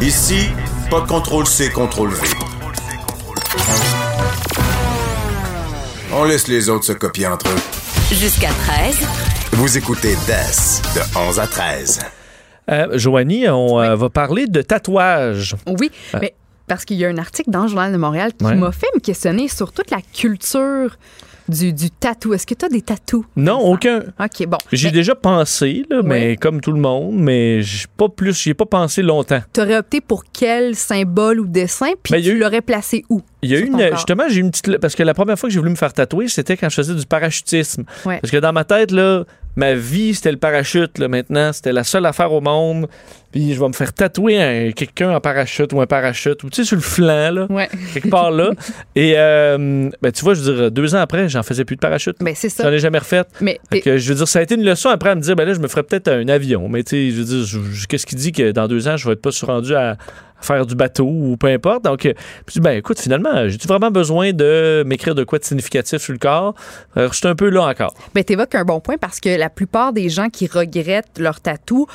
Ici, pas de contrôle C, contrôle V. On laisse les autres se copier entre eux. Jusqu'à 13. Vous écoutez DES de 11 à 13. Euh, Joanie, on euh, va parler de tatouage. Oui, mais parce qu'il y a un article dans le Journal de Montréal qui Ouais. m'a fait me questionner sur toute la culture du, du tatou. Est-ce que tu as des tatous? Non, aucun. OK, bon. J'y ai déjà pensé, là, mais comme tout le monde, mais j'ai pas plus, j'y ai pas pensé longtemps. Tu aurais opté pour quel symbole ou dessin, puis Ben, tu eu- l'aurais placé où? Il y a une, justement, j'ai eu une petite, parce que la première fois que j'ai voulu me faire tatouer, c'était quand je faisais du parachutisme. Ouais. Parce que dans ma tête, là, ma vie, c'était le parachute, là, maintenant. C'était la seule affaire au monde. Puis je vais me faire tatouer un- quelqu'un en parachute ou un parachute, ou tu sais, sur le flanc, là, Ouais. quelque part là. Et, euh, ben, tu vois, je veux dire, deux ans après, j'en faisais plus de parachute. Ben, c'est J'en ça. ai jamais refait. Mais que, je veux dire, ça a été une leçon après à me dire, ben là, je me ferais peut-être un avion. Mais tu sais, je veux dire, qu'est-ce qui dit que dans deux ans, je vais être pas rendu à faire du bateau ou peu importe. Donc, euh, puis ben écoute, finalement, j'ai-tu vraiment besoin de m'écrire de quoi de significatif sur le corps? Euh, je suis un peu là encore. Ben, t'évoques un bon point parce que la plupart des gens qui regrettent leur tatou,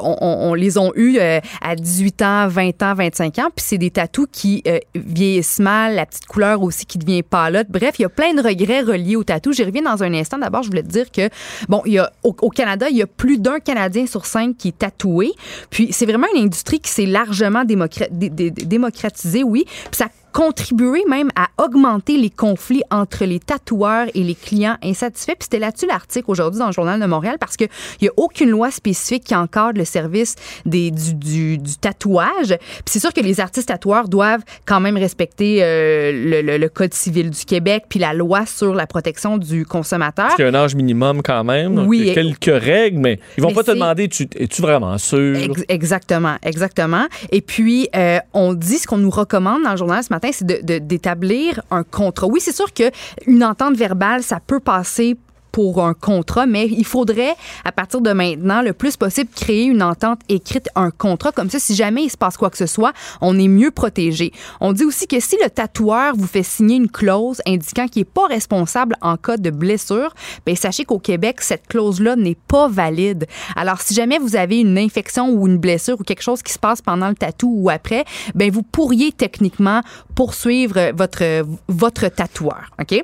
on, on- les ont eu euh, à 18 ans, 20 ans, 25 ans, puis c'est des tatous qui euh, vieillissent mal, la petite couleur aussi qui devient pâlotte. Bref, il y a plein de regrets reliés au tatou. J'y reviens dans un instant. D'abord, je voulais te dire que, bon, au, au Canada, il y a plus d'un Canadien sur cinq qui est tatoué. Puis c'est vraiment une industrie qui s'est largement démocra- dé- dé- démocratisée, oui. Puis ça contribué même à augmenter les conflits entre les tatoueurs et les clients insatisfaits. Puis c'était là-dessus l'article aujourd'hui dans le Journal de Montréal parce qu'il n'y a aucune loi spécifique qui encadre le service des, du, du, du tatouage. Puis c'est sûr que les artistes tatoueurs doivent quand même respecter euh, le, le- le Code civil du Québec puis la loi sur la protection du consommateur. Parce qu'il y a un âge minimum quand même. Donc, Oui, il y a quelques règles, mais ils vont Mais pas te demander, tu, es-tu vraiment sûr? Ex- exactement, exactement. Et puis, euh, on dit ce qu'on nous recommande dans le journal ce matin, c'est d'établir un contrat. Oui, c'est sûr que une entente verbale, ça peut passer pour un contrat, mais il faudrait, à partir de maintenant, le plus possible, créer une entente écrite, un contrat. Comme ça, si jamais il se passe quoi que ce soit, on est mieux protégé. On dit aussi que si le tatoueur vous fait signer une clause indiquant qu'il n'est pas responsable en cas de blessure, bien, sachez qu'au Québec, cette clause-là n'est pas valide. Alors, si jamais vous avez une infection ou une blessure ou quelque chose qui se passe pendant le tatou ou après, ben vous pourriez techniquement poursuivre votre, votre tatoueur. OK?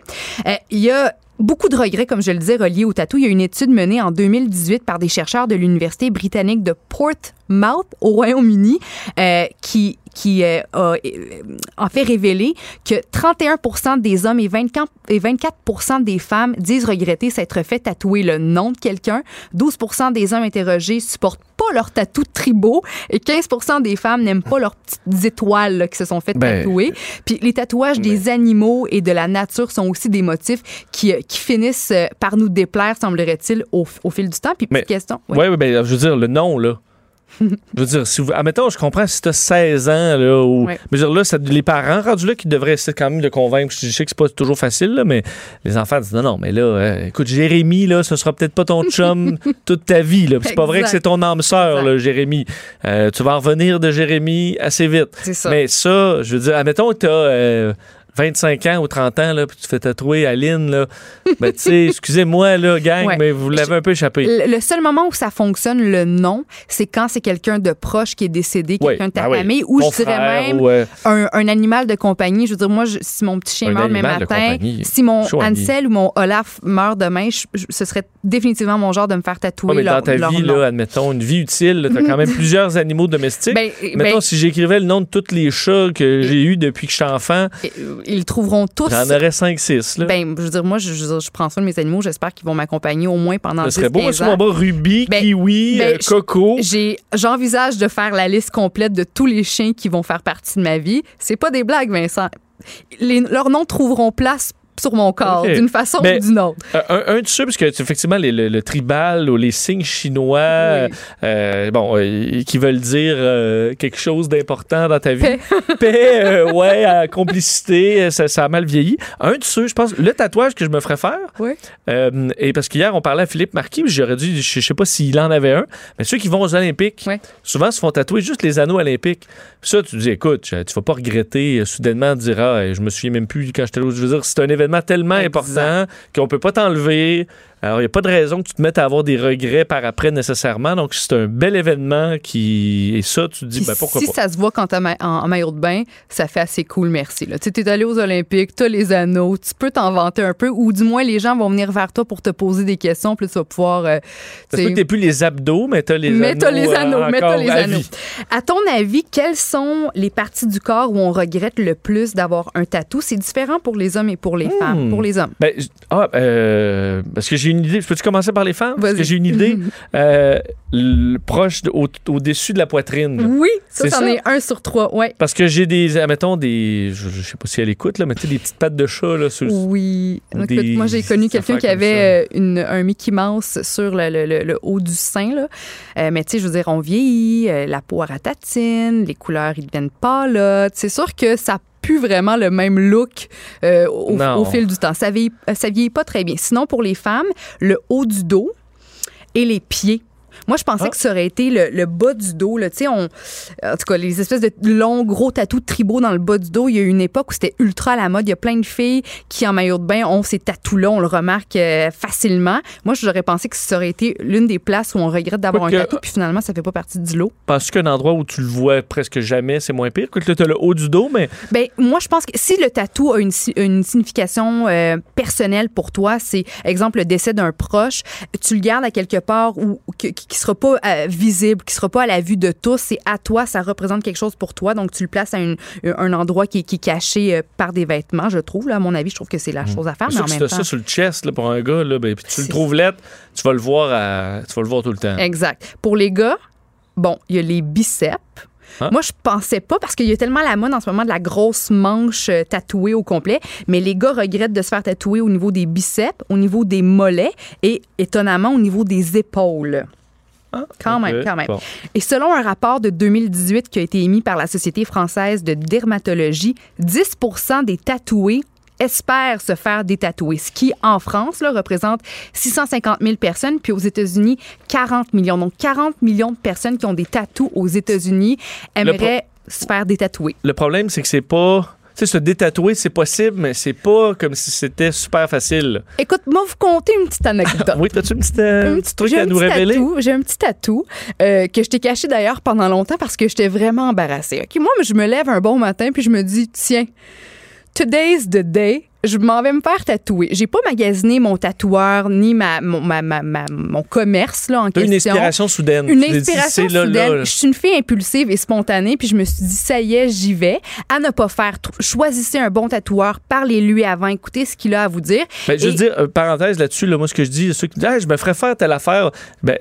Euh, Il y a beaucoup de regrets, comme je le disais, reliés au tatou. Il y a une étude menée en 2018 par des chercheurs de l'Université britannique de Portsmouth au Royaume-Uni euh, qui qui euh, a euh, en fait révélé que 31% des hommes et 24, et 24 des femmes disent regretter s'être fait tatouer le nom de quelqu'un. 12% des hommes interrogés supportent pas leur tatou tribaux et 15 des femmes n'aiment pas leurs petites étoiles là, qui se sont fait Ben, tatouer. Puis les tatouages des animaux et de la nature sont aussi des motifs qui, euh, qui finissent euh, par nous déplaire, semblerait-il, au, au fil du temps. Puis Mais- petite question. Oui, ouais, ben, je veux dire, le nom, là. Je veux dire, si vous, admettons, je comprends si tu as 16 ans, là, ou. Je veux dire, là, ça- les parents rendus là qui devraient essayer quand même de convaincre. Je sais que c'est pas toujours facile, là, mais les enfants disent non, non, mais là, euh, écoute, Jérémy, là, ce sera peut-être pas ton chum toute ta vie, là. C'est pas vrai que c'est ton âme sœur, là, Jérémy. Euh, tu vas en revenir de Jérémy assez vite. C'est ça. Mais ça, je veux dire, admettons que tu as 25 ans ou 30 ans, là, puis tu fais tatouer Aline, là. Ben, tu sais, excusez-moi, là, gang, Ouais. mais vous l'avez un peu échappé. Le, le seul moment où ça fonctionne, le nom, c'est quand c'est quelqu'un de proche qui est décédé, quelqu'un de ta ah famille, ou je dirais même ou, euh, un, un animal de compagnie. Je veux dire, moi, je- si mon petit chien meurt demain de matin, si mon. Ansel ou mon Olaf meurt demain, je- je- ce serait définitivement mon genre de me faire tatouer Ouais, mais leur, dans ta leur vie, nom. là, admettons, une vie utile, tu as quand même plusieurs animaux domestiques. Ben, Mettons, ben, si j'écrivais le nom de tous les chats que j'ai eus depuis que je suis enfant, ils trouveront tous. j'en aurais 5-6. Là. Ben, je veux dire, moi, je, prends soin de mes animaux. J'espère qu'ils vont m'accompagner au moins pendant Ce serait 10, beau, 15 sur mon ans. bas, Ruby, Ben, Kiwi, ben, euh, Coco. J'envisage de faire la liste complète de tous les chiens qui vont faire partie de ma vie. C'est pas des blagues, Vincent. Les- leurs noms trouveront place sur mon corps, d'une façon Mais- ou d'une autre. Euh, un, un de ceux, parce que effectivement, les- le, le tribal ou les signes chinois, Oui. euh, bon, euh, qui veulent dire euh, quelque chose d'important dans ta vie. Paix. Paix, ouais, complicité, ça, ça a mal vieilli. Un de ceux, je pense, le tatouage que je me ferais faire, Oui. et parce qu'hier, on parlait à Philippe Marquis, j'aurais dit, je, je sais pas s'il en avait un, mais ceux qui vont aux Olympiques, souvent se font tatouer juste les anneaux olympiques. Puis ça, tu dis, écoute, tu vas pas regretter soudainement de dire, ah, je me souviens même plus quand j'étais là. Je veux dire, c'est un événement tellement important qu'on peut pas t'enlever. Alors, il n'y a pas de raison que tu te mettes à avoir des regrets par après nécessairement. Donc, c'est un bel événement qui. Et ça, tu te dis, ben, pourquoi si pas? ça se voit quand t'es ma- en- en maillot de bain, ça fait assez cool, merci. là. Tu sais, t'es allé aux Olympiques, t'as les anneaux, tu peux t'en vanter un peu, ou du moins les gens vont venir vers toi pour te poser des questions, puis tu vas pouvoir. euh, Ça se tu peut sais, que t'aies plus les abdos, mais t'as les mais anneaux. t'as les euh, anneaux, mais t'as les anneaux. À ton avis, quelles sont les parties du corps où on regrette le plus d'avoir un tatou? C'est différent pour les hommes et pour les femmes. Pour les hommes. Ben, ah, euh, parce que j'ai une idée. Peux-tu commencer par les femmes? Parce que j'ai une idée euh, le- proche, de- au- au-dessus de la poitrine. Oui, ça, C'est c'en est un sur trois. Ouais. Parce que j'ai des, admettons, des, je, je sais pas si elle écoute, là, mais tu sais, des petites pattes de chat, là, sur Oui. Écoute, des moi, j'ai connu quelqu'un qui avait euh, une, un Mickey Mouse sur le, le- le- haut du sein. Là. Euh, mais tu sais, je veux dire, on vieillit, la peau ratatine, les couleurs, ils deviennent pas là. C'est sûr que ça plus vraiment le même look euh, au, fil du temps. Ça vieillit, euh, ça vieillit pas très bien. Sinon, pour les femmes, le haut du dos et les pieds. Moi, je pensais Ah. que ça aurait été le, le bas du dos. Là. Tu On, en tout cas, les espèces de longs, gros tatous tribaux dans le bas du dos. Il y a eu une époque où c'était ultra à la mode. Il y a plein de filles qui, en maillot de bain, ont ces tatous-là. On le remarque euh, facilement. Moi, j'aurais pensé que ça aurait été l'une des places où on regrette d'avoir un tatou, puis finalement, ça fait pas partie du lot. Penses-tu qu'un endroit où tu le vois presque jamais, c'est moins pire? Quoique là, t'as le haut du dos, mais Ben moi, je pense que si le tatou a une, une signification euh, personnelle pour toi, c'est exemple le décès d'un proche, tu le gardes à quelque part qui, qui sera pas euh, visible, qui sera pas à la vue de tous, c'est à toi, ça représente quelque chose pour toi, donc tu le places à une- un endroit qui, est- qui est caché euh, par des vêtements, je trouve. Là, à mon avis, je trouve que c'est la chose à faire, mais en même temps. ça sur le chest là, pour un gars, là, ben, puis tu le trouves lettre, tu vas le voir à- tu vas le voir tout le temps. Exact. Pour les gars, bon, il y a les biceps. Hein? Moi, je pensais pas parce qu'il y a tellement la mode en ce moment de la grosse manche euh, tatouée au complet, mais les gars regrettent de se faire tatouer au niveau des biceps, au niveau des mollets et étonnamment au niveau des épaules. Ah, Quand même, quand même. Bon. Et selon un rapport de 2018 qui a été émis par la Société française de dermatologie, 10% des tatoués espèrent se faire détatouer, ce qui, en France, là, représente 650 000 personnes, puis aux États-Unis, 40 millions. Donc, 40 millions de personnes qui ont des tatous aux États-Unis aimeraient se faire détatouer. Le problème, c'est que c'est pas. Sais, se détatouer, c'est possible, mais c'est pas comme si c'était super facile. Écoute, moi, vous compter une petite anecdote. Oui, t'as-tu une petite, euh, Un petit truc à nous révéler? J'ai un petit tatou euh, que je t'ai caché d'ailleurs pendant longtemps parce que j'étais vraiment embarrassée. OK, moi, je me lève un bon matin puis je me dis, tiens, today's the day. Je m'en vais me faire tatouer. J'ai pas magasiné mon tatoueur ni ma, mon, ma- ma- ma- mon commerce là, en T'as question. une inspiration soudaine. Une dit, inspiration soudaine. là, là. Je suis une fille impulsive et spontanée, puis je me suis dit, ça y est, j'y vais. À ne pas faire. Choisissez un bon tatoueur, parlez-lui avant, écoutez ce qu'il a à vous dire. Ben, je veux Et- dire, euh, parenthèse là-dessus, là, moi, ce que je dis, ceux qui disent, Ah, je me ferais faire telle affaire, ben,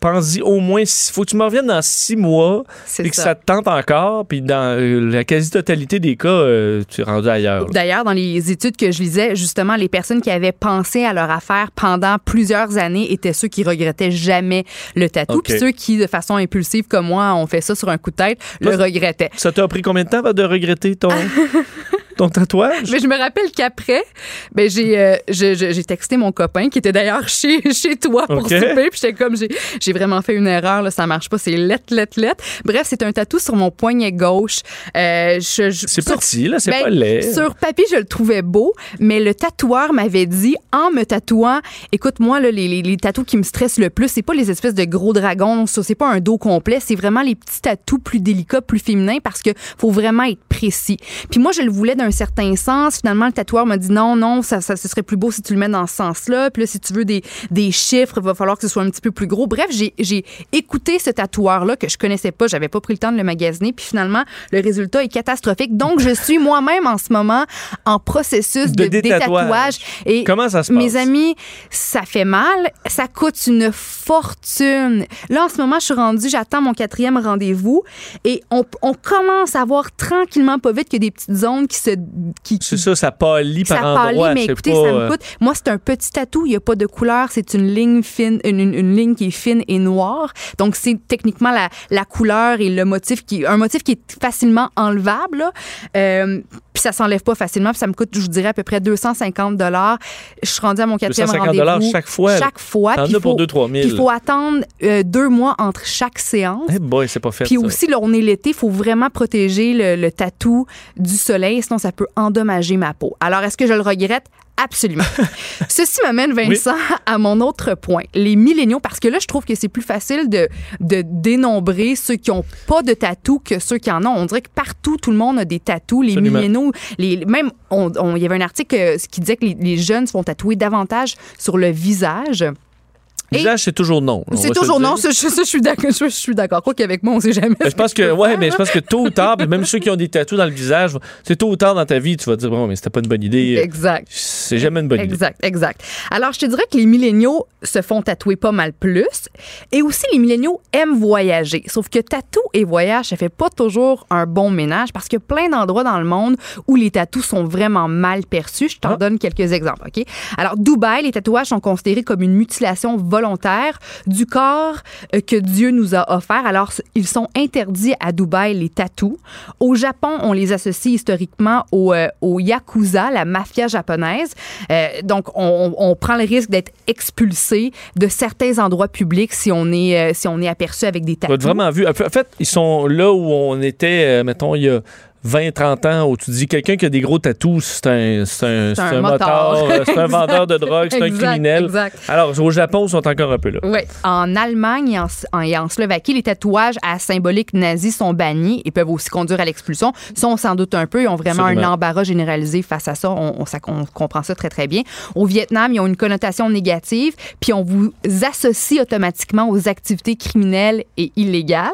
pense-y au moins, il faut que tu me reviennes dans six mois, puis que ça. te tente encore, puis dans euh, la quasi-totalité des cas, euh, tu es rendu ailleurs. D'ailleurs, dans les études que je lisais, justement, les personnes qui avaient pensé à leur affaire pendant plusieurs années étaient ceux qui regrettaient jamais le tatou. OK. Puis ceux qui, de façon impulsive comme moi, ont fait ça sur un coup de tête, le regrettaient. Ça t'a pris combien de temps de regretter ton, ton tatouage? Mais je me rappelle qu'après, ben j'ai euh, j'ai texté mon copain qui était d'ailleurs chez, chez toi pour OK. souper. Puis j'étais comme, j'ai j'ai vraiment fait une erreur, là, ça marche pas, c'est lettre, lettre, lettre. Bref, c'est un tatou sur mon poignet gauche. Euh, je- je- C'est petit, là, c'est Ben, pas laid. Sur papier, je le trouvais beau, mais le tatoueur m'avait dit, en me tatouant, écoute, moi, là, les, les, les tatous qui me stressent le plus, c'est pas les espèces de gros dragons, c'est pas un dos complet, c'est vraiment les petits tatous plus délicats, plus féminins, parce que faut vraiment être précis. Puis moi, je le voulais d'un certain sens. Finalement, le tatoueur m'a dit, non, non, ça, ça, ce serait plus beau si tu le mets dans ce sens-là. Puis là, si tu veux des, des chiffres, il va falloir que ce soit un petit peu plus gros. Bref, j'ai écouté ce tatoueur-là que je connaissais pas, j'avais pas pris le temps de le magasiner. Puis finalement, le résultat est catastrophique. Donc, je suis moi-même en ce moment en processus De de, détatouage. détatouage. Et Comment ça se passe? mes amis, ça fait mal, ça coûte une fortune. Là, en ce moment, je suis rendue, j'attends mon quatrième rendez-vous et on, on commence à voir tranquillement, pas vite, qu'il y a des petites zones qui se. Qui, C'est ça, ça pâlit ça par pâlit, endroit. mais écoutez, pas, ça me euh, coûte. Moi, c'est un petit tatou, il n'y a pas de couleur, c'est une ligne fine, une, une- une ligne qui est fine et noire. Donc, c'est techniquement la, la couleur et le motif qui, un motif qui est facilement enlevable. là. Euh, puis ça s'enlève pas facilement, puis ça me coûte, je vous dirais, à peu près 250 dollars. Je suis rendue à mon quatrième 250 rendez-vous. chaque fois. Chaque fois. Puis pour faut- 2-3 000. puis il faut attendre euh, deux mois entre chaque séance. Eh boy, c'est pas fait. Puis ça. aussi, là, on est l'été, il faut vraiment protéger le, le tatou du soleil, sinon ça peut endommager ma peau. Alors, est-ce que je le regrette? Absolument. Ceci m'amène, Vincent, à mon autre point. Les milléniaux, parce que là, je trouve que c'est plus facile de, de dénombrer ceux qui n'ont pas de tatou que ceux qui en ont. On dirait que partout, tout le monde a des tatous. Les Absolument. milléniaux, les, même, on- on- il y avait un article euh, qui disait que les, les jeunes se font tatouer davantage sur le visage. Visage, c'est toujours non. C'est toujours non, ça, je, ça, je suis d'accord. Je, je suis d'accord. Quoi qu'avec moi, on sait jamais. Mais Je pense que, ouais, mais je pense que tôt ou tard, même ceux qui ont des tatous dans le visage, c'est tôt ou tard dans ta vie, tu vas te dire, bon, mais c'était pas une bonne idée. Exact. C'est jamais une bonne idée. Exact, exact. Alors, je te dirais que les milléniaux se font tatouer pas mal plus. Et aussi, les milléniaux aiment voyager. Sauf que tatou et voyage, ça fait pas toujours un bon ménage parce qu'il y a plein d'endroits dans le monde où les tatous sont vraiment mal perçus. Je t'en Ah. donne quelques exemples, OK? Alors, Dubaï, les tatouages sont considérés comme une mutilation volontaire du corps euh, que Dieu nous a offert. Alors, ils sont interdits à Dubaï, les tatous. Au Japon, on les associe historiquement au, euh, au Yakuza, la mafia japonaise. Euh, donc, on, on prend le risque d'être expulsé de certains endroits publics si on est, euh, si on est aperçu avec des Tu vas être tatous. vraiment vu. En fait, ils sont là où on était, mettons, il y a 20, 30 ans, où tu dis quelqu'un qui a des gros tatous, c'est un, un, c'est un motard. c'est un vendeur de drogue, c'est un criminel. exact. Alors, au Japon, ils sont encore un peu là. Oui. En Allemagne et en, en- et en Slovaquie, les tatouages à symbolique nazi sont bannis et peuvent aussi conduire à l'expulsion. Ça, on s'en doute un peu. Ils ont vraiment Absolument. un embarras généralisé face à ça. On, on, ça- on comprend ça très, très bien. Au Vietnam, ils ont une connotation négative, puis on vous associe automatiquement aux activités criminelles et illégales.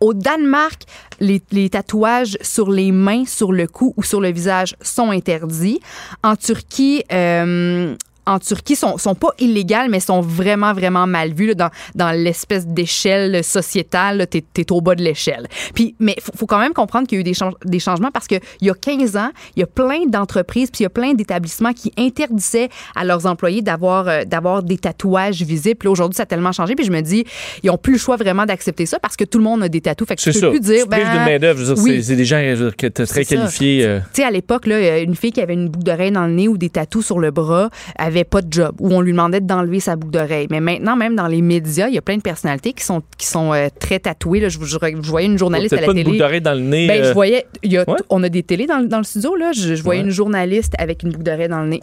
Au Danemark, les, les tatouages sur les mains, sur le cou ou sur le visage sont interdits. En Turquie, euh, en Turquie sont, sont pas illégales, mais sont vraiment, vraiment mal vues là, dans, dans l'espèce d'échelle sociétale. T'es es au bas de l'échelle. Puis, mais faut, faut quand même comprendre qu'il y a eu des, change- des changements parce qu'il y a 15 ans, il y a plein d'entreprises puis il y a plein d'établissements qui interdisaient à leurs employés d'avoir euh, d'avoir des tatouages visibles. Puis aujourd'hui, ça a tellement changé. Puis je me dis, ils ont plus le choix vraiment d'accepter ça parce que tout le monde a des tatous. Fait que tu ça. peux plus dire, tu ben, de oui. c'est- des gens qui étaient très ça. qualifiés. euh, Tu sais, à l'époque, euh, une fille qui avait une boucle d'oreille dans le nez ou des tatous sur le bras avait pas de job, ou on lui demandait d'enlever sa boucle d'oreille. Mais maintenant, même dans les médias, il y a plein de personnalités qui sont, qui sont euh, très tatouées. Là. Je, je- je voyais une journaliste à la pas une boucle télé. d'oreille dans le nez. Ben, je euh, voyais, il y a, Ouais. on a des télés dans, le- dans le studio, là. Je, je voyais Ouais. une journaliste avec une boucle d'oreille dans le nez,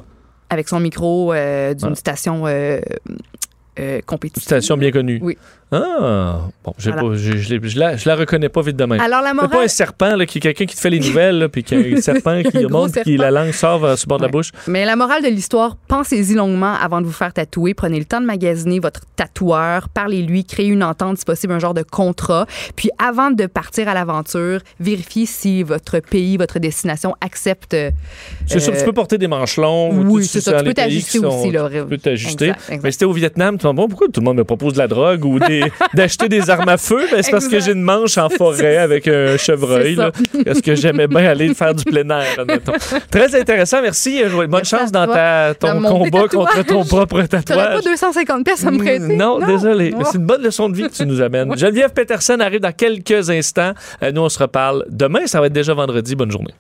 avec son micro euh, d'une Ouais. station euh, compétitive. Station bien connue. Oui. Ah, bon, j'ai Voilà. pas- je, je je la, je la reconnais pas vite de même. Alors, la C'est morale. pas un serpent, là, qui est quelqu'un qui te fait les nouvelles, là, puis qui a un serpent qui remonte, qui serpent. la langue sort vers sur le bord de la bouche. Mais la morale de l'histoire, pensez-y longuement avant de vous faire tatouer. Prenez le temps de magasiner votre tatoueur, parlez-lui, créez une entente, si possible, un genre de contrat. Puis avant de partir à l'aventure, vérifiez si votre pays, votre destination accepte. euh, C'est sûr, tu peux porter des manches longues. ou oui, c'est ça. Tu peux t'ajuster qui aussi. Là. Tu peux t'ajuster. Mais c'était au Vietnam, tu bon, pourquoi tout le monde me propose de la drogue ou des- d'acheter des armes à feu? Ben, c'est parce que j'ai une manche en forêt avec un chevreuil. Parce que j'aimais bien aller faire du plein air, admettons. Très intéressant, merci. euh, Bonne Merci chance dans ta, ton Dans combat tatouage. contre ton propre T'aurais pas tatouage. 250 pièces à me prêter? Non, désolé. C'est une bonne leçon de vie que tu nous amènes. Geneviève Peterson arrive dans quelques instants. Euh, nous, on se reparle demain. Ça va être déjà vendredi. Bonne journée.